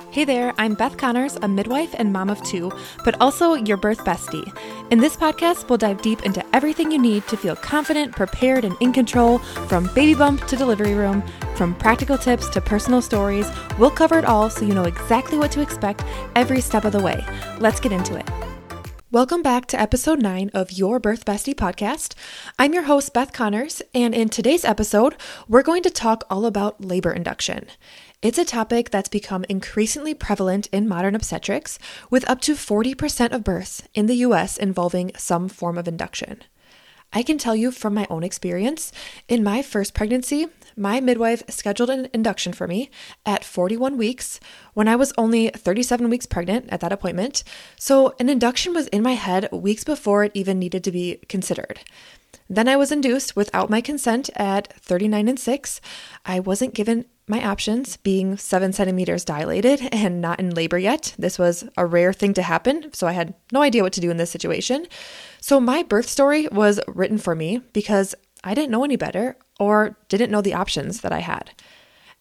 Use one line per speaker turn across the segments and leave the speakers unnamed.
Hey there, I'm Beth Connors, a midwife and mom of two, but also your birth bestie. In this podcast, we'll dive deep into everything you need to feel confident, prepared, and in control from baby bump to delivery room, from practical tips to personal stories. We'll cover it all so you know exactly what to expect every step of the way. Let's get into it. Welcome back to episode 9 of Your Birth Bestie podcast. I'm your host, Beth Connors, and in today's episode, we're going to talk all about labor induction. It's a topic that's become increasingly prevalent in modern obstetrics, with up to 40% of births in the US involving some form of induction. I can tell you from my own experience, in my first pregnancy, my midwife scheduled an induction for me at 41 weeks when I was only 37 weeks pregnant at that appointment. So, an induction was in my head weeks before it even needed to be considered. Then I was induced without my consent at 39 and 6. I wasn't given my options, being seven centimeters dilated and not in labor yet. This was a rare thing to happen, so I had no idea what to do in this situation. So my birth story was written for me because I didn't know any better or didn't know the options that I had.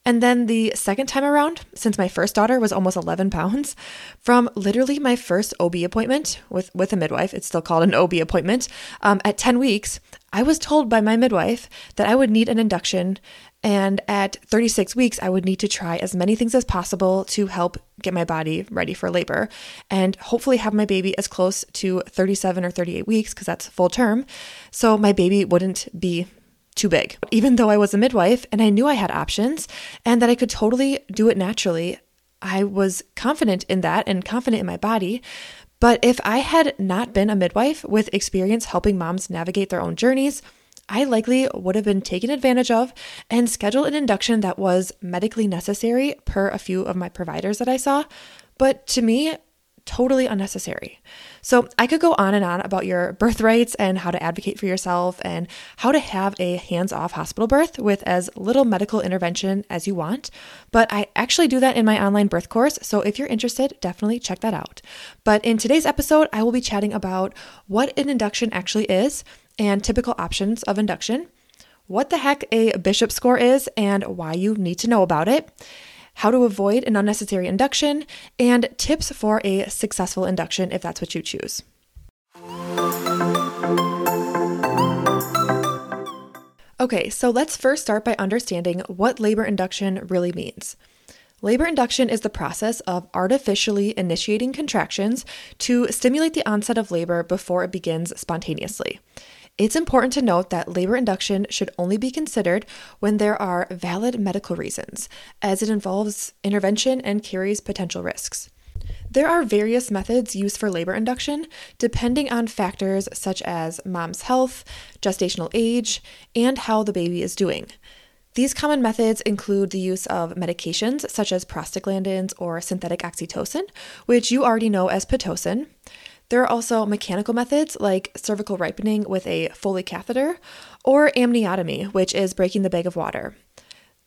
And then the second time around, since my first daughter was almost 11 pounds, from literally my first OB appointment with, with a midwife, it's still called an OB appointment, um, at 10 weeks, I was told by my midwife that I would need an induction. And at 36 weeks, I would need to try as many things as possible to help get my body ready for labor and hopefully have my baby as close to 37 or 38 weeks, because that's full term. So my baby wouldn't be too big. Even though I was a midwife and I knew I had options and that I could totally do it naturally, I was confident in that and confident in my body. But if I had not been a midwife with experience helping moms navigate their own journeys, I likely would have been taken advantage of and scheduled an induction that was medically necessary per a few of my providers that I saw. But to me, totally unnecessary. So, I could go on and on about your birth rights and how to advocate for yourself and how to have a hands off hospital birth with as little medical intervention as you want. But I actually do that in my online birth course. So, if you're interested, definitely check that out. But in today's episode, I will be chatting about what an induction actually is and typical options of induction, what the heck a bishop score is and why you need to know about it how to avoid an unnecessary induction, and tips for a successful induction if that's what you choose. Okay, so let's first start by understanding what labor induction really means. Labor induction is the process of artificially initiating contractions to stimulate the onset of labor before it begins spontaneously. It's important to note that labor induction should only be considered when there are valid medical reasons, as it involves intervention and carries potential risks. There are various methods used for labor induction depending on factors such as mom's health, gestational age, and how the baby is doing. These common methods include the use of medications such as prostaglandins or synthetic oxytocin, which you already know as Pitocin. There are also mechanical methods like cervical ripening with a Foley catheter or amniotomy, which is breaking the bag of water.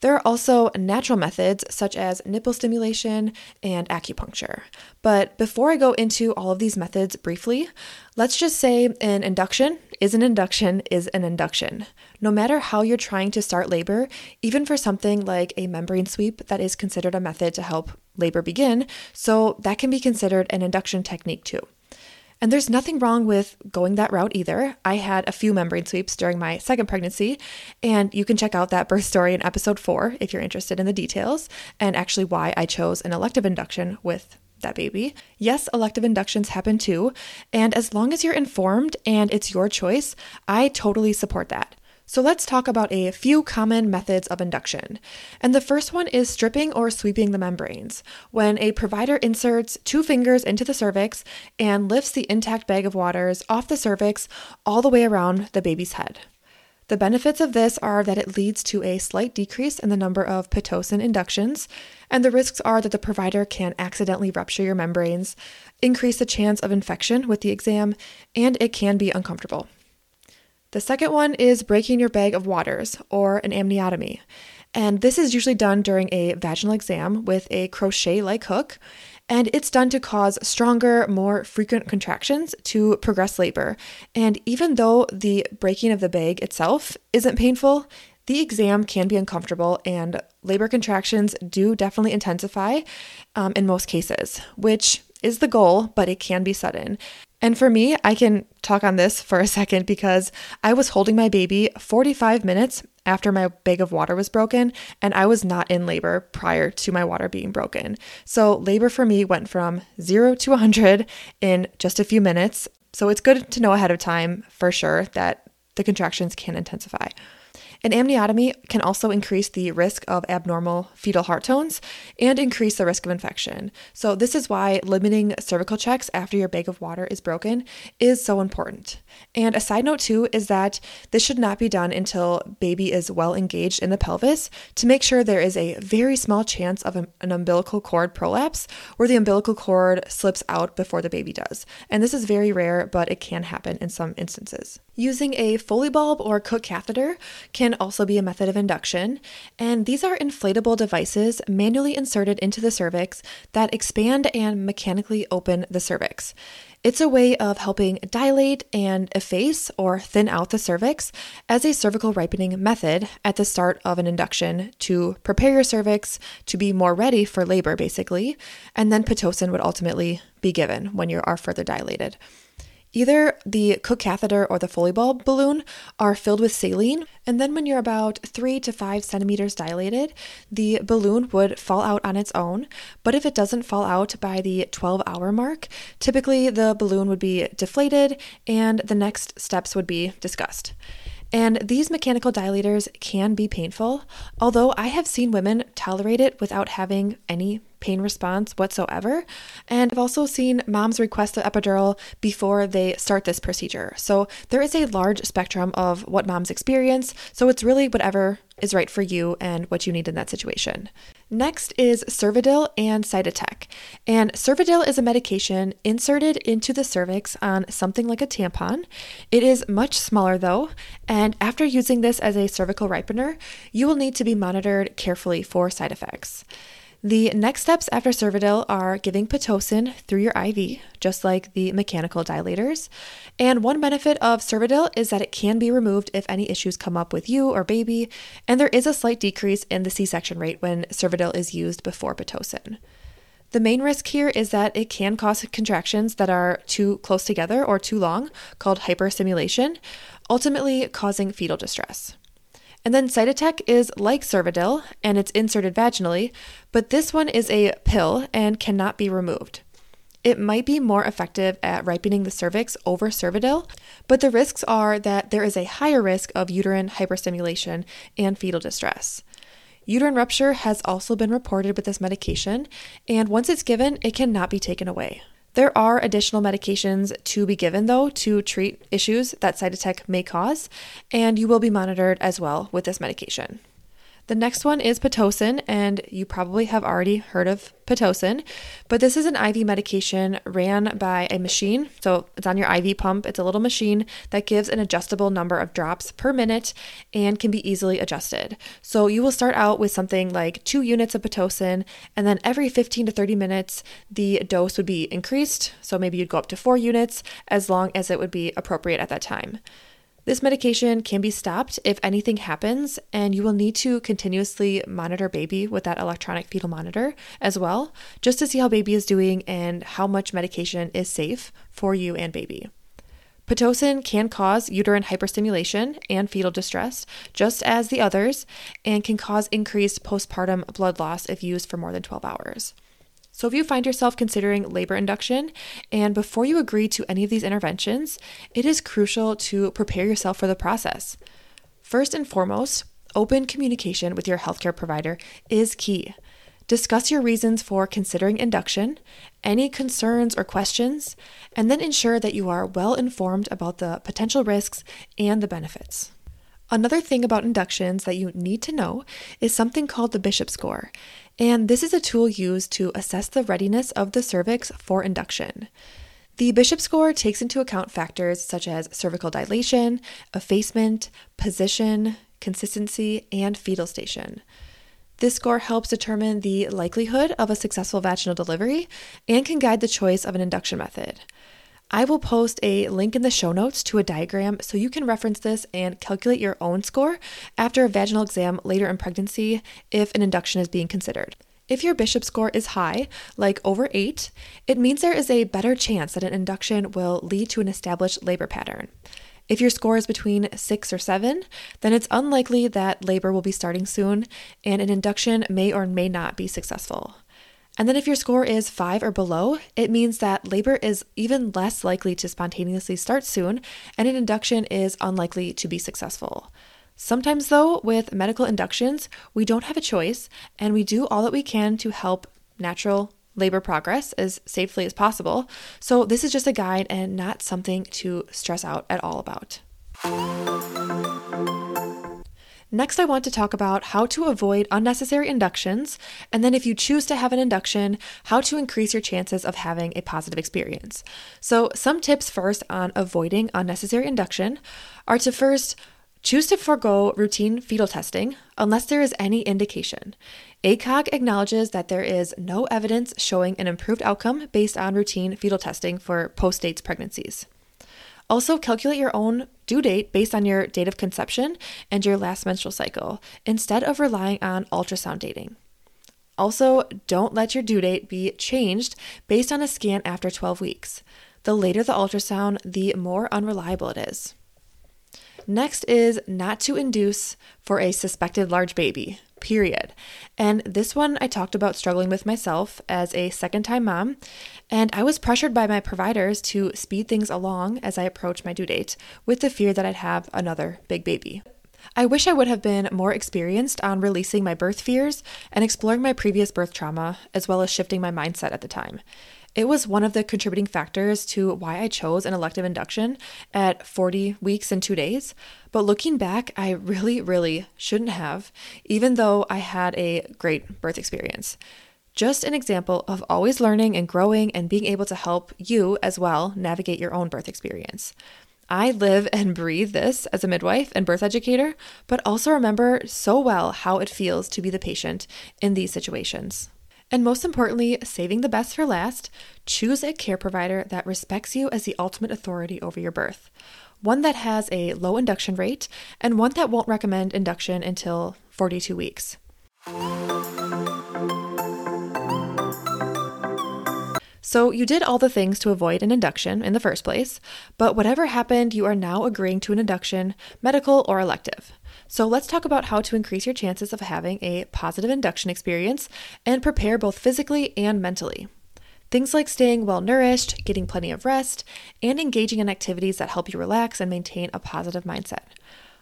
There are also natural methods such as nipple stimulation and acupuncture. But before I go into all of these methods briefly, let's just say an induction is an induction is an induction. No matter how you're trying to start labor, even for something like a membrane sweep that is considered a method to help labor begin, so that can be considered an induction technique too. And there's nothing wrong with going that route either. I had a few membrane sweeps during my second pregnancy, and you can check out that birth story in episode four if you're interested in the details and actually why I chose an elective induction with that baby. Yes, elective inductions happen too, and as long as you're informed and it's your choice, I totally support that. So let's talk about a few common methods of induction. And the first one is stripping or sweeping the membranes, when a provider inserts two fingers into the cervix and lifts the intact bag of waters off the cervix all the way around the baby's head. The benefits of this are that it leads to a slight decrease in the number of Pitocin inductions, and the risks are that the provider can accidentally rupture your membranes, increase the chance of infection with the exam, and it can be uncomfortable. The second one is breaking your bag of waters or an amniotomy. And this is usually done during a vaginal exam with a crochet like hook. And it's done to cause stronger, more frequent contractions to progress labor. And even though the breaking of the bag itself isn't painful, The exam can be uncomfortable, and labor contractions do definitely intensify um, in most cases, which is the goal, but it can be sudden. And for me, I can talk on this for a second because I was holding my baby 45 minutes after my bag of water was broken, and I was not in labor prior to my water being broken. So, labor for me went from zero to 100 in just a few minutes. So, it's good to know ahead of time for sure that the contractions can intensify. An amniotomy can also increase the risk of abnormal fetal heart tones and increase the risk of infection. So, this is why limiting cervical checks after your bag of water is broken is so important. And a side note, too, is that this should not be done until baby is well engaged in the pelvis to make sure there is a very small chance of an umbilical cord prolapse where the umbilical cord slips out before the baby does. And this is very rare, but it can happen in some instances. Using a Foley bulb or Cook catheter can also be a method of induction, and these are inflatable devices manually inserted into the cervix that expand and mechanically open the cervix. It's a way of helping dilate and efface or thin out the cervix as a cervical ripening method at the start of an induction to prepare your cervix to be more ready for labor, basically, and then Pitocin would ultimately be given when you are further dilated. Either the Cook catheter or the Foley bulb balloon are filled with saline, and then when you're about three to five centimeters dilated, the balloon would fall out on its own. But if it doesn't fall out by the 12 hour mark, typically the balloon would be deflated and the next steps would be discussed. And these mechanical dilators can be painful, although I have seen women tolerate it without having any pain response whatsoever. And I've also seen moms request the epidural before they start this procedure. So there is a large spectrum of what moms experience. So it's really whatever is right for you and what you need in that situation. Next is Cervidil and Cytotec. And Cervidil is a medication inserted into the cervix on something like a tampon. It is much smaller though, and after using this as a cervical ripener, you will need to be monitored carefully for side effects. The next steps after Cervidil are giving Pitocin through your IV, just like the mechanical dilators. And one benefit of Cervidil is that it can be removed if any issues come up with you or baby, and there is a slight decrease in the C section rate when Cervidil is used before Pitocin. The main risk here is that it can cause contractions that are too close together or too long, called hyperstimulation, ultimately causing fetal distress. And then Cytotec is like Cervidil and it's inserted vaginally, but this one is a pill and cannot be removed. It might be more effective at ripening the cervix over Cervidil, but the risks are that there is a higher risk of uterine hyperstimulation and fetal distress. Uterine rupture has also been reported with this medication, and once it's given, it cannot be taken away. There are additional medications to be given, though, to treat issues that Cytotec may cause, and you will be monitored as well with this medication. The next one is Pitocin, and you probably have already heard of Pitocin, but this is an IV medication ran by a machine. So it's on your IV pump. It's a little machine that gives an adjustable number of drops per minute and can be easily adjusted. So you will start out with something like two units of Pitocin, and then every 15 to 30 minutes, the dose would be increased. So maybe you'd go up to four units as long as it would be appropriate at that time. This medication can be stopped if anything happens, and you will need to continuously monitor baby with that electronic fetal monitor as well, just to see how baby is doing and how much medication is safe for you and baby. Pitocin can cause uterine hyperstimulation and fetal distress, just as the others, and can cause increased postpartum blood loss if used for more than 12 hours. So, if you find yourself considering labor induction, and before you agree to any of these interventions, it is crucial to prepare yourself for the process. First and foremost, open communication with your healthcare provider is key. Discuss your reasons for considering induction, any concerns or questions, and then ensure that you are well informed about the potential risks and the benefits. Another thing about inductions that you need to know is something called the Bishop score, and this is a tool used to assess the readiness of the cervix for induction. The Bishop score takes into account factors such as cervical dilation, effacement, position, consistency, and fetal station. This score helps determine the likelihood of a successful vaginal delivery and can guide the choice of an induction method. I will post a link in the show notes to a diagram so you can reference this and calculate your own score after a vaginal exam later in pregnancy if an induction is being considered. If your bishop score is high, like over 8, it means there is a better chance that an induction will lead to an established labor pattern. If your score is between 6 or 7, then it's unlikely that labor will be starting soon and an induction may or may not be successful. And then if your score is 5 or below, it means that labor is even less likely to spontaneously start soon and an induction is unlikely to be successful. Sometimes, though, with medical inductions, we don't have a choice and we do all that we can to help natural labor progress as safely as possible. So, this is just a guide and not something to stress out at all about. Next, I want to talk about how to avoid unnecessary inductions, and then if you choose to have an induction, how to increase your chances of having a positive experience. So, some tips first on avoiding unnecessary induction are to first choose to forego routine fetal testing unless there is any indication. ACOG acknowledges that there is no evidence showing an improved outcome based on routine fetal testing for post dates pregnancies. Also, calculate your own due date based on your date of conception and your last menstrual cycle instead of relying on ultrasound dating. Also, don't let your due date be changed based on a scan after 12 weeks. The later the ultrasound, the more unreliable it is. Next is not to induce for a suspected large baby period. And this one I talked about struggling with myself as a second time mom, and I was pressured by my providers to speed things along as I approached my due date with the fear that I'd have another big baby. I wish I would have been more experienced on releasing my birth fears and exploring my previous birth trauma, as well as shifting my mindset at the time. It was one of the contributing factors to why I chose an elective induction at 40 weeks and two days. But looking back, I really, really shouldn't have, even though I had a great birth experience. Just an example of always learning and growing and being able to help you as well navigate your own birth experience. I live and breathe this as a midwife and birth educator, but also remember so well how it feels to be the patient in these situations. And most importantly, saving the best for last, choose a care provider that respects you as the ultimate authority over your birth. One that has a low induction rate and one that won't recommend induction until 42 weeks. So, you did all the things to avoid an induction in the first place, but whatever happened, you are now agreeing to an induction, medical or elective. So, let's talk about how to increase your chances of having a positive induction experience and prepare both physically and mentally. Things like staying well nourished, getting plenty of rest, and engaging in activities that help you relax and maintain a positive mindset.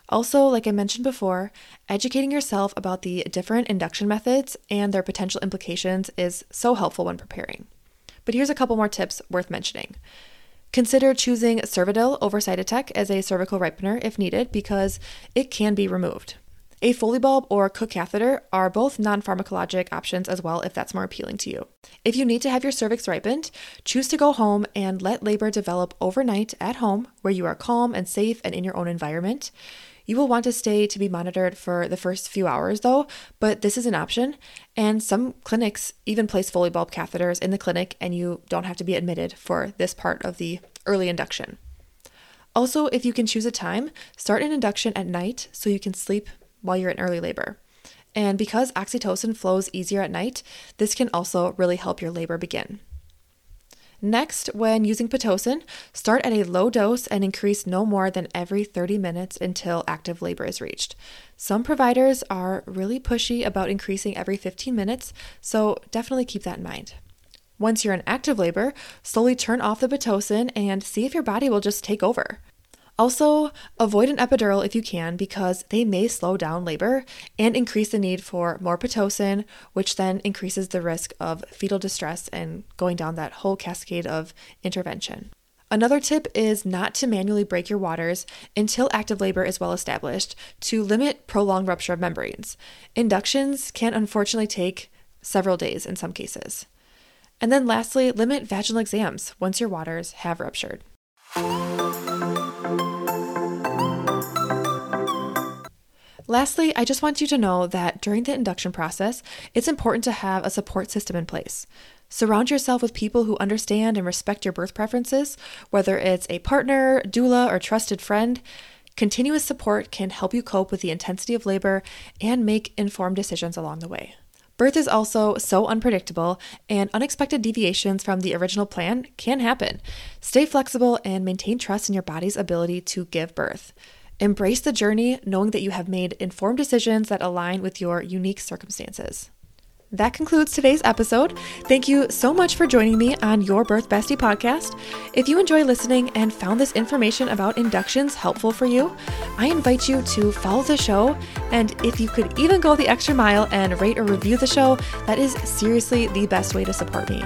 Also, like I mentioned before, educating yourself about the different induction methods and their potential implications is so helpful when preparing. But here's a couple more tips worth mentioning. Consider choosing Cervidil over Cytotec as a cervical ripener if needed because it can be removed. A Foley bulb or Cook catheter are both non pharmacologic options as well if that's more appealing to you. If you need to have your cervix ripened, choose to go home and let labor develop overnight at home where you are calm and safe and in your own environment. You will want to stay to be monitored for the first few hours though, but this is an option. And some clinics even place Foley bulb catheters in the clinic, and you don't have to be admitted for this part of the early induction. Also, if you can choose a time, start an induction at night so you can sleep while you're in early labor. And because oxytocin flows easier at night, this can also really help your labor begin. Next, when using Pitocin, start at a low dose and increase no more than every 30 minutes until active labor is reached. Some providers are really pushy about increasing every 15 minutes, so definitely keep that in mind. Once you're in active labor, slowly turn off the Pitocin and see if your body will just take over. Also, avoid an epidural if you can because they may slow down labor and increase the need for more Pitocin, which then increases the risk of fetal distress and going down that whole cascade of intervention. Another tip is not to manually break your waters until active labor is well established to limit prolonged rupture of membranes. Inductions can unfortunately take several days in some cases. And then lastly, limit vaginal exams once your waters have ruptured. Lastly, I just want you to know that during the induction process, it's important to have a support system in place. Surround yourself with people who understand and respect your birth preferences, whether it's a partner, doula, or trusted friend. Continuous support can help you cope with the intensity of labor and make informed decisions along the way. Birth is also so unpredictable, and unexpected deviations from the original plan can happen. Stay flexible and maintain trust in your body's ability to give birth. Embrace the journey, knowing that you have made informed decisions that align with your unique circumstances. That concludes today's episode. Thank you so much for joining me on Your Birth Bestie podcast. If you enjoy listening and found this information about inductions helpful for you, I invite you to follow the show. And if you could even go the extra mile and rate or review the show, that is seriously the best way to support me.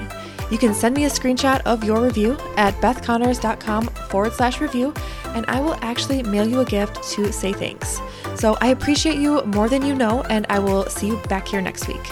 You can send me a screenshot of your review at bethconnors.com forward slash review, and I will actually mail you a gift to say thanks. So I appreciate you more than you know, and I will see you back here next week.